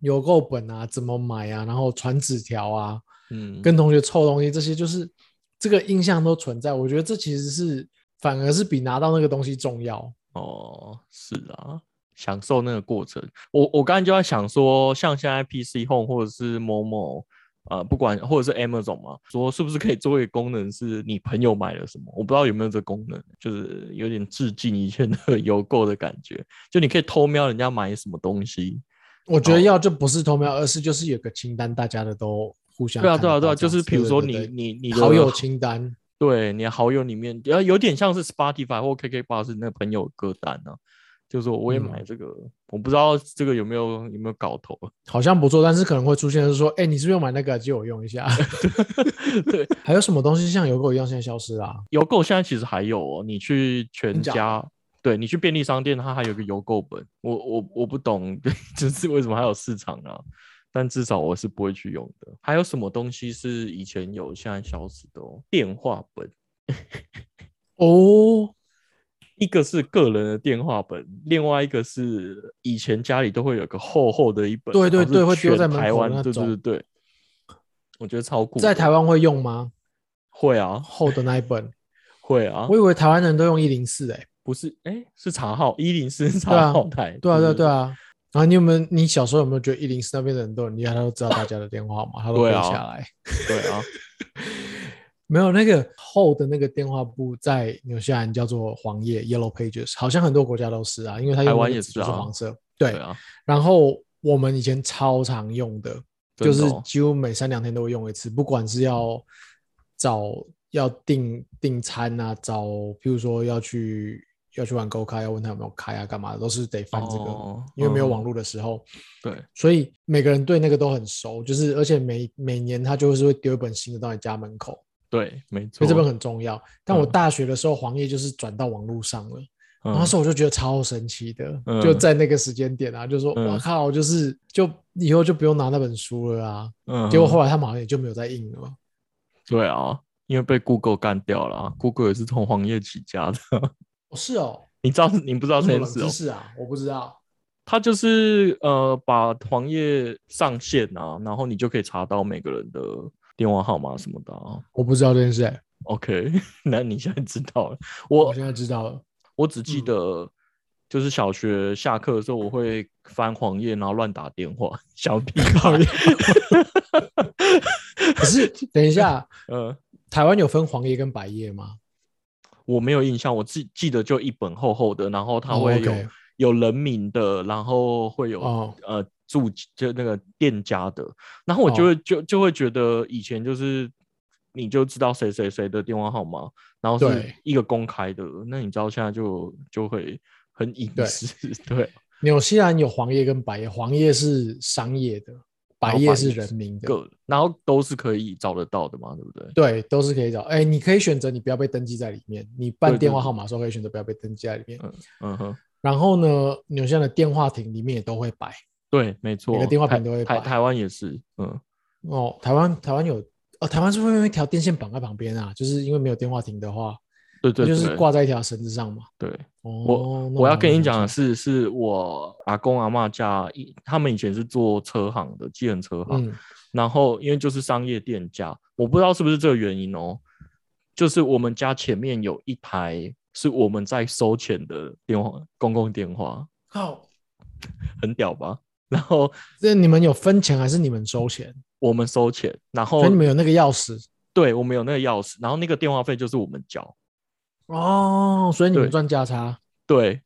邮购本啊，怎么买啊，然后传纸条啊，嗯，跟同学凑东西，这些就是这个印象都存在。我觉得这其实是反而是比拿到那个东西重要。哦，是啊，享受那个过程。我我刚才就在想说，像现在 PC Home 或者是某某，呃，不管或者是 Amazon 嘛，说是不是可以做一个功能，是你朋友买了什么？我不知道有没有这功能，就是有点致敬以前的 (laughs) 邮购的感觉，就你可以偷瞄人家买什么东西。我觉得要就不是偷瞄，而是就是有个清单，大家的都互相。对啊，对啊，对啊，就是比如说你你你好友清单。对你好友里面，要有点像是 Spotify 或 KK Bus 那朋友歌单呢，就是说我也买这个，我不知道这个有没有有没有搞头，(laughs) 好像不错，但是可能会出现是说，哎，你是不是买那个借我用一下？(laughs) 对，还有什么东西像邮购一样现在消失了？邮购现在其实还有哦，你去全家，对你去便利商店，它还有个邮购本，我我我不懂，(laughs) 就是为什么还有市场啊？但至少我是不会去用的。还有什么东西是以前有，现在消失的？哦？电话本哦，一个是个人的电话本，另外一个是以前家里都会有个厚厚的一本，对对对，会丢在台湾，对对对对。我觉得超酷。在台湾会用吗？会啊，厚的那一本 (laughs) 会啊，我以为台湾人都用一零四，哎，不是，哎，是查号一零四查号台，对啊，对啊，对啊。然后你有没有？你小时候有没有觉得一零四那边的人都很厉害？他都知道大家的电话号码？他都背下来。(laughs) 对啊，(laughs) 没有那个厚的那个电话簿，在纽西兰叫做黄页 （Yellow Pages），好像很多国家都是啊，因为它用的纸是黄色。对啊。然后我们以前超常用的，就是几乎每三两天都会用一次，不管是要找要订订餐啊，找譬如说要去。要去玩 Go 开，要问他有没有开啊，干嘛的都是得翻这个，因为没有网络的时候。对，所以每个人对那个都很熟，就是而且每每年他就是会丢一本新的到你家门口。对，没错，所以这本很重要。但我大学的时候，黄页就是转到网络上了，那时候我就觉得超神奇的，就在那个时间点啊，就说我靠，就是就以后就不用拿那本书了啊。嗯。结果后来他们好像也就没有再印了。对啊，因为被 Google 干掉了，Google 也是从黄页起家的。哦，是哦，你知道你不知道这件事哦？是啊，我不知道。他就是呃，把黄页上线啊，然后你就可以查到每个人的电话号码什么的啊。我不知道这件事。OK，(laughs) 那你现在知道了。我现在知道了。我只记得就是小学下课的时候，我会翻黄页，然后乱打电话，(laughs) 小屁孩。可是等一下，呃，(laughs) 台湾有分黄页跟白页吗？我没有印象，我记记得就一本厚厚的，然后它会有有人名的，然后会有呃住就那个店家的，然后我就会就就会觉得以前就是你就知道谁谁谁的电话号码，然后是一个公开的，那你知道现在就就会很隐私。(laughs) 对，纽西兰有黄页跟白页，黄页是商业的。白页是人民的，然后都是可以找得到的嘛，对不对？对，都是可以找。哎，你可以选择你不要被登记在里面，你办电话号码时候可以选择不要被登记在里面。嗯嗯哼。然后呢，纽西兰的电话亭里面也都会摆。对，没错，每个电话亭都会摆。台湾也是，嗯。哦，台湾台湾有哦，台湾是不是用一条电线绑在旁边啊？就是因为没有电话亭的话。对对，就是挂在一条绳子上嘛。对，我我要跟你讲的是，是我阿公阿妈家，他们以前是做车行的，机人车行。然后因为就是商业店家，我不知道是不是这个原因哦。就是我们家前面有一台是我们在收钱的电话，公共电话。好，很屌吧？然后这你们有分钱还是你们收钱？我们收钱，然后所以你们有那个钥匙。对，我们有那个钥匙，然后那个电话费就是我们交。哦，所以你们赚价差？对，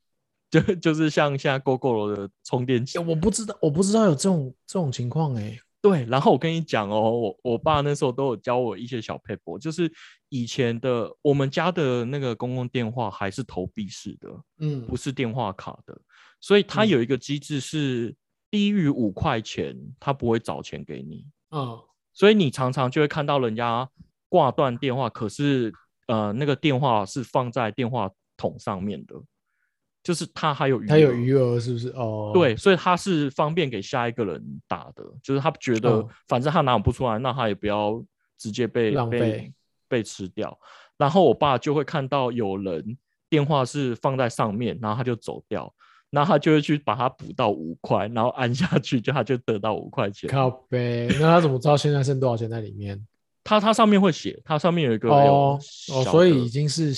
就 (laughs) 就是像现在 GoGo 的充电器，我不知道，我不知道有这种这种情况哎。对，然后我跟你讲哦，我我爸那时候都有教我一些小 paper，就是以前的我们家的那个公共电话还是投币式的，嗯，不是电话卡的，所以它有一个机制是低于五块钱，它不会找钱给你，嗯，所以你常常就会看到人家挂断电话，可是。呃，那个电话是放在电话筒上面的，就是他还有余他有余额，是不是？哦，对，所以他是方便给下一个人打的，就是他觉得反正他拿不出来，那他也不要直接被浪费被吃掉。然后我爸就会看到有人电话是放在上面，然后他就走掉，然后他就会去把它补到五块，然后按下去，就他就得到五块钱。靠背，那他怎么知道现在剩多少钱在里面？它它上面会写，它上面有一个哦哦，所以已经是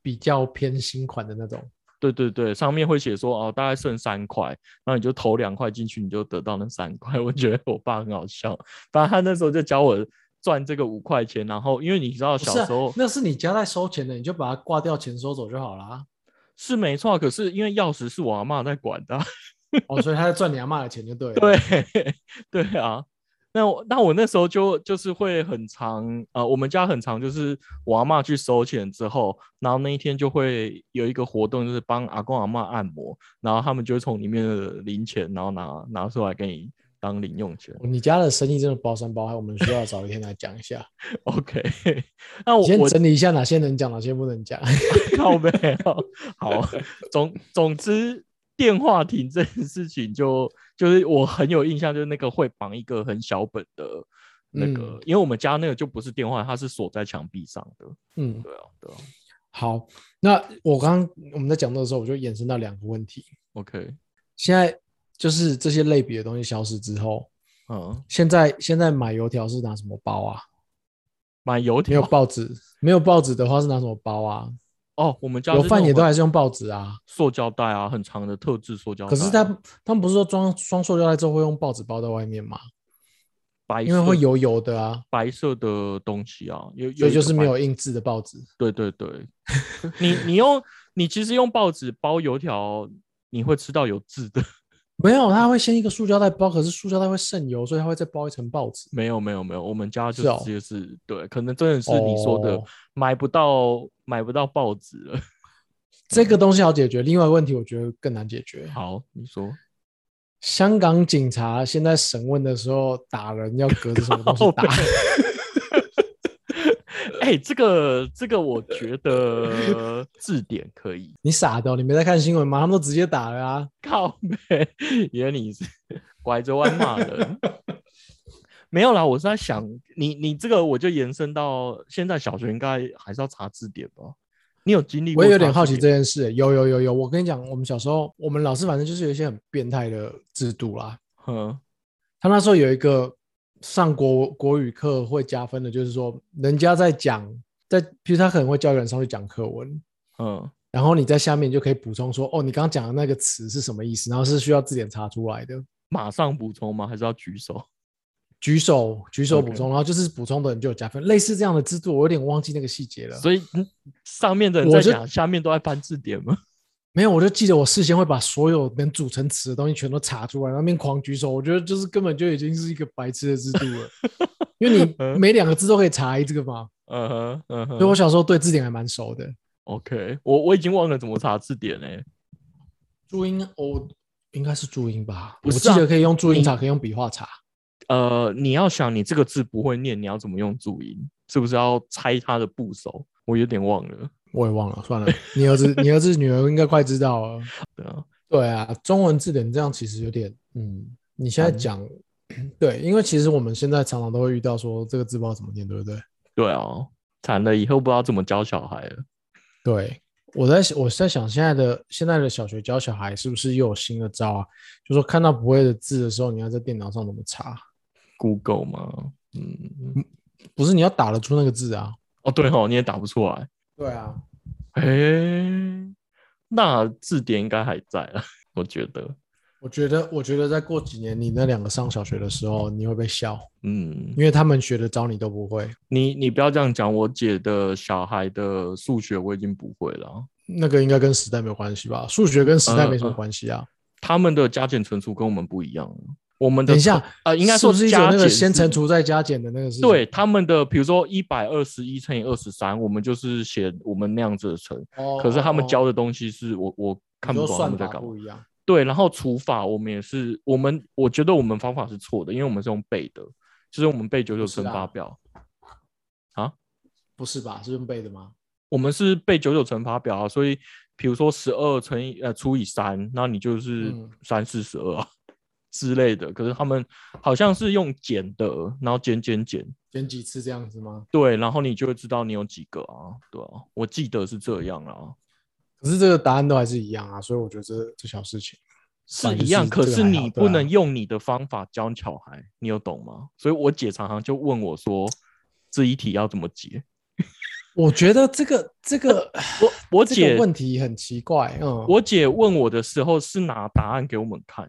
比较偏新款的那种。对对对，上面会写说哦，大概剩三块，然后你就投两块进去，你就得到那三块。(laughs) 我觉得我爸很好笑，反正他那时候就教我赚这个五块钱，然后因为你知道小时候那是你家在收钱的，你就把它挂掉钱收走就好了。是没错，可是因为钥匙是我阿妈在管的，哦，所以他在赚你阿妈的钱就对了。(laughs) 对对啊。那那我那时候就就是会很长，呃，我们家很长，就是我阿妈去收钱之后，然后那一天就会有一个活动，就是帮阿公阿妈按摩，然后他们就会从里面的零钱，然后拿拿出来给你当零用钱。你家的生意真的包山包海，我们需要找一天来讲一下。(laughs) OK，(laughs) 那我先整理一下哪些能讲，哪些不能讲。(laughs) 好呗，好，总总之。电话亭这件事情，就 (laughs) 就是我很有印象，就是那个会绑一个很小本的那个，因为我们家那个就不是电话，它是锁在墙壁上的。嗯，对啊，对啊。好，那我刚刚我们在讲的时候，我就衍生到两个问题。OK，现在就是这些类别的东西消失之后，嗯，现在现在买油条是拿什么包啊？买油条，没有报纸，没有报纸的话是拿什么包啊？哦，我们家有饭也都还是用报纸啊，塑胶袋啊，很长的特制塑胶袋。可是他他们不是说装装塑胶袋之后会用报纸包在外面吗？白，因为会油油的啊，白色的东西啊，有所以就是没有印制的报纸。对对对，你你用你其实用报纸包油条，你会吃到有字的。没有，他会先一个塑胶袋包，可是塑胶袋会渗油，所以他会再包一层报纸。没有没有没有，我们家就直接是对，可能真的是你说的买不到买不到报纸了。这个东西好解决，另外一个问题我觉得更难解决。好，你说，香港警察现在审问的时候打人要隔着什么东西打？哎，这个这个，我觉得 (laughs) 字典可以。你傻的，你没在看新闻吗？他们都直接打了啊！靠呗，原来你是 (laughs) 拐着弯骂人。没有啦，我是在想，你你这个我就延伸到现在小学应该还是要查字典吧？你有经历？我也有点好奇这件事。有有有有，我跟你讲，我们小时候，我们老师反正就是有一些很变态的制度啦。嗯，他那时候有一个。上国国语课会加分的，就是说，人家在讲，在，比如他可能会教一个人上去讲课文，嗯，然后你在下面就可以补充说，哦，你刚刚讲的那个词是什么意思？然后是需要字典查出来的。马上补充吗？还是要举手？举手，举手补充，然后就是补充的人就有加分。类似这样的制度，我有点忘记那个细节了。所以上面的人在讲，下面都在翻字典吗？没有，我就记得我事先会把所有能组成词的东西全都查出来，那边狂举手。我觉得就是根本就已经是一个白痴的制度了，(laughs) 因为你每两个字都可以查这个嘛。嗯哼，嗯哼。所以我小时候对字典还蛮熟的。OK，我我已经忘了怎么查字典嘞。注音，我应该是注音吧？我记得可以用注音查，可以用笔画查。呃，你要想你这个字不会念，你要怎么用注音？是不是要猜它的部首？我有点忘了。我也忘了，算了。你儿子、(laughs) 你儿子、女儿应该快知道了。对啊，对啊，中文字典这样其实有点，嗯，你现在讲，(clears throat) 对，因为其实我们现在常常都会遇到说这个字不知道怎么念，对不对？对啊，惨了，以后不知道怎么教小孩了。对，我在我在想，现在的现在的小学教小孩是不是又有新的招啊？就说看到不会的字的时候，你要在电脑上怎么查？Google 吗？嗯，不是，你要打得出那个字啊。哦，对哦，你也打不出来。对啊，哎，那字典应该还在啊，我觉得。我觉得，我觉得再过几年，你那两个上小学的时候，你会被笑，嗯，因为他们学的招你都不会。你你不要这样讲，我姐的小孩的数学我已经不会了。那个应该跟时代没有关系吧？数学跟时代没什么关系啊。他们的加减乘除跟我们不一样。我们等一下，呃，应该说是加那个先乘除再加减的那个是。对，他们的比如说一百二十一乘以二十三，我们就是写我们那样子的乘。哦。可是他们教的东西是我我看不懂他们在搞。不一样。对，然后除法我们也是，我们我觉得我们方法是错的，因为我们是用背的，就是我们背九九乘法表。啊？不是吧？是用背的吗？我们是背九九乘法表啊，所以比如说十二乘以呃除以三，那你就是三四十二啊。之类的，可是他们好像是用剪的，然后剪剪剪剪几次这样子吗？对，然后你就会知道你有几个啊，对啊，我记得是这样啊。可是这个答案都还是一样啊，所以我觉得这这小事情是一样，可是你不能用你的方法教小孩，你有懂吗？所以我姐常常就问我说，这一题要怎么解？(laughs) 我觉得这个这个我我姐问题很奇怪，嗯，我姐问我的时候是拿答案给我们看。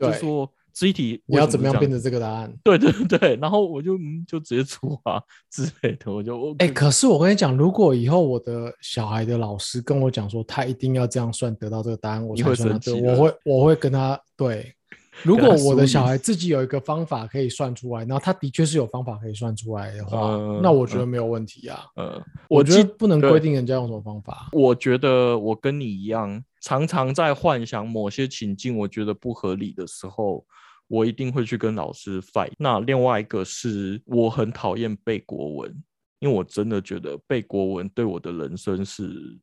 就说这一题你要怎么样变成这个答案？对对对，然后我就嗯就直接出啊之类的，我就哎，可是我跟你讲，如果以后我的小孩的老师跟我讲说他一定要这样算得到这个答案，我才算对，我会我会跟他对。(laughs) 如果我的小孩自己有一个方法可以算出来，然后他的确是有方法可以算出来的话，那我觉得没有问题啊。嗯，我觉得不能规定人家用什么方法。我觉得我跟你一样，常常在幻想某些情境，我觉得不合理的时候，我一定会去跟老师 fight。那另外一个是我很讨厌背国文，因为我真的觉得背国文对我的人生是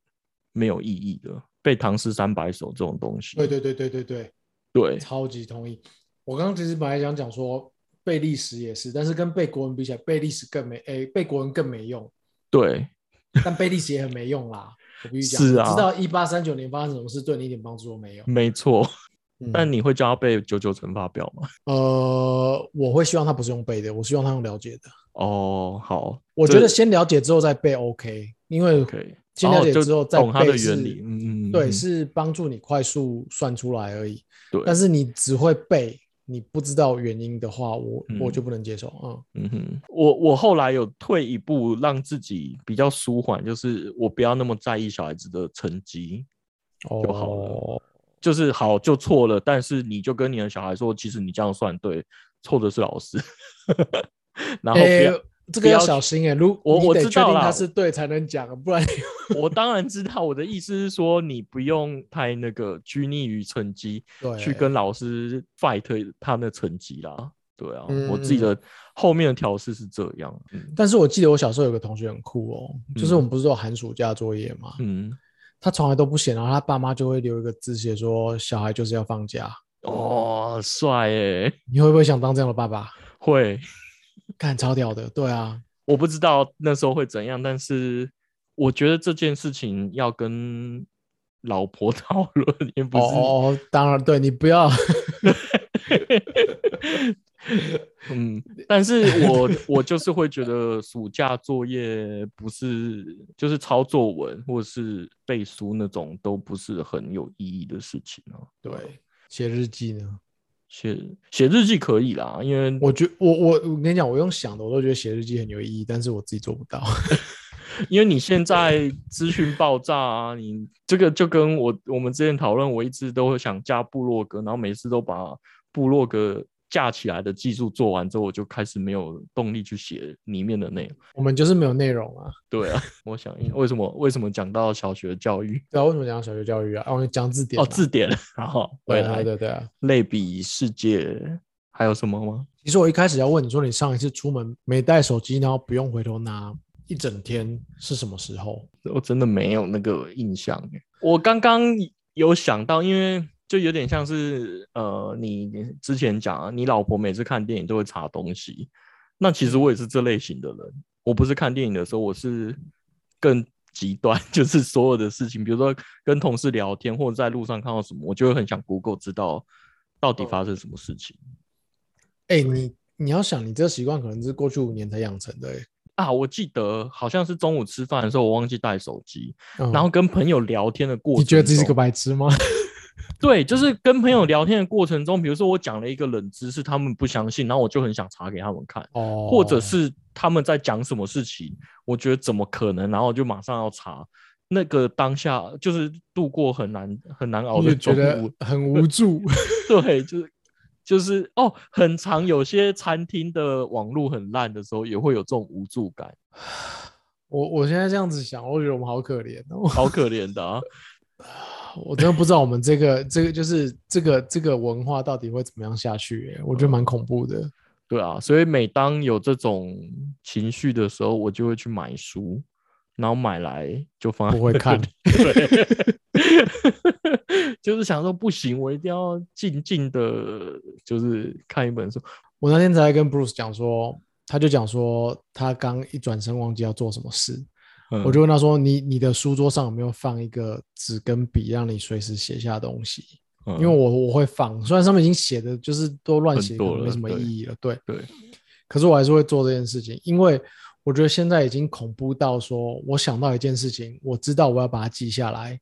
没有意义的。背唐诗三百首这种东西，对对对对对对。对，超级同意。我刚刚其实本来想讲说背历史也是，但是跟背国文比起来，背历史更没诶，背国文更没用。对，但背历史也很没用啦。我必须讲，是啊，知道一八三九年发生什么事，对你一点帮助都没有。没错，但你会教他背九九乘法表吗？呃，我会希望他不是用背的，我希望他用了解的。哦，好，我觉得先了解之后再背 OK，因为先了解之后再背是，嗯嗯，对，是帮助你快速算出来而已。对，但是你只会背。你不知道原因的话，我我就不能接受。啊嗯哼，我我后来有退一步，让自己比较舒缓，就是我不要那么在意小孩子的成绩就好了。就是好就错了，但是你就跟你的小孩说，其实你这样算对，错的是老师。(laughs) 然后不要。这个要小心哎，如我我知道他是对才能讲，不然 (laughs) 我当然知道。我的意思是说，你不用太那个拘泥于成绩，去跟老师 fight 他的成绩啦。对啊，我自己的后面的调试是这样。但是我记得我小时候有个同学很酷哦，就是我们不是有寒暑假作业嘛，嗯，他从来都不写，然后他爸妈就会留一个字写说小孩就是要放假。哦，帅哎！你会不会想当这样的爸爸？会。看超屌的，对啊，我不知道那时候会怎样，但是我觉得这件事情要跟老婆 (laughs) 讨论，也不是哦，当然对你不要，嗯，但是我我就是会觉得暑假作业不是就是抄作文或者是背书那种都不是很有意义的事情啊，对，写日记呢？写写日记可以啦，因为我觉我我我跟你讲，我用想的我都觉得写日记很有意义，但是我自己做不到，(laughs) 因为你现在资讯爆炸啊，你这个就跟我我们之前讨论，我一直都会想加部落格，然后每次都把部落格。架起来的技术做完之后，我就开始没有动力去写里面的内容。我们就是没有内容啊。对啊，(laughs) 我想为什么为什么讲到小学教育？对啊，为什么讲小学教育啊？哦，讲字典哦，字典。然后对对对对啊，类比世界还有什么吗？其实我一开始要问你说，你上一次出门没带手机，然后不用回头拿一整天是什么时候？我真的没有那个印象。我刚刚有想到，因为。就有点像是，呃，你之前讲啊，你老婆每次看电影都会查东西，那其实我也是这类型的人。我不是看电影的时候，我是更极端，(laughs) 就是所有的事情，比如说跟同事聊天或者在路上看到什么，我就会很想 Google 知道到底发生什么事情。哎，你你要想，你这个习惯可能是过去五年才养成的。啊，我记得好像是中午吃饭的时候，我忘记带手机，然后跟朋友聊天的过程，你觉得自己是个白痴吗？(laughs) 对，就是跟朋友聊天的过程中，比如说我讲了一个冷知识，他们不相信，然后我就很想查给他们看，哦，或者是他们在讲什么事情，我觉得怎么可能，然后就马上要查。那个当下就是度过很难很难熬的中午，很无助。(laughs) 对，就是就是哦，很长，有些餐厅的网络很烂的时候，也会有这种无助感。(sighs) 我我现在这样子想，我觉得我们好可怜哦，好可怜的啊。(laughs) 我真的不知道我们这个这个就是这个这个文化到底会怎么样下去，我觉得蛮恐怖的。对啊，所以每当有这种情绪的时候，我就会去买书，然后买来就放不会看，(laughs) 就是想说不行，我一定要静静的，就是看一本书。我那天才跟 Bruce 讲说，他就讲说他刚一转身忘记要做什么事。我就问他说：“你你的书桌上有没有放一个纸跟笔，让你随时写下东西？因为我我会放，虽然上面已经写的就是都乱写，没什么意义了。对对，可是我还是会做这件事情，因为我觉得现在已经恐怖到说，我想到一件事情，我知道我要把它记下来，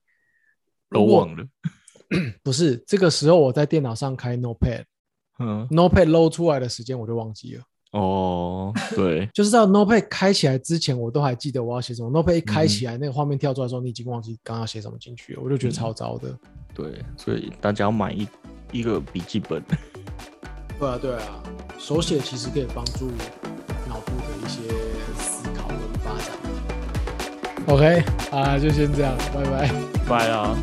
都忘了。(clears throat) 不是这个时候我在电脑上开 Notepad，嗯，Notepad 露出来的时间我就忘记了。”哦，对，就是在 Notepad 开起来之前，我都还记得我要写什么。Notepad 一开起来，那个画面跳出来的时候，你已经忘记刚刚写什么进去了，我就觉得超糟的。对，所以大家要买一一个笔记本。(laughs) 对啊，对啊，手写其实可以帮助脑部的一些思考跟发展。OK，啊，就先这样，拜拜，拜啊。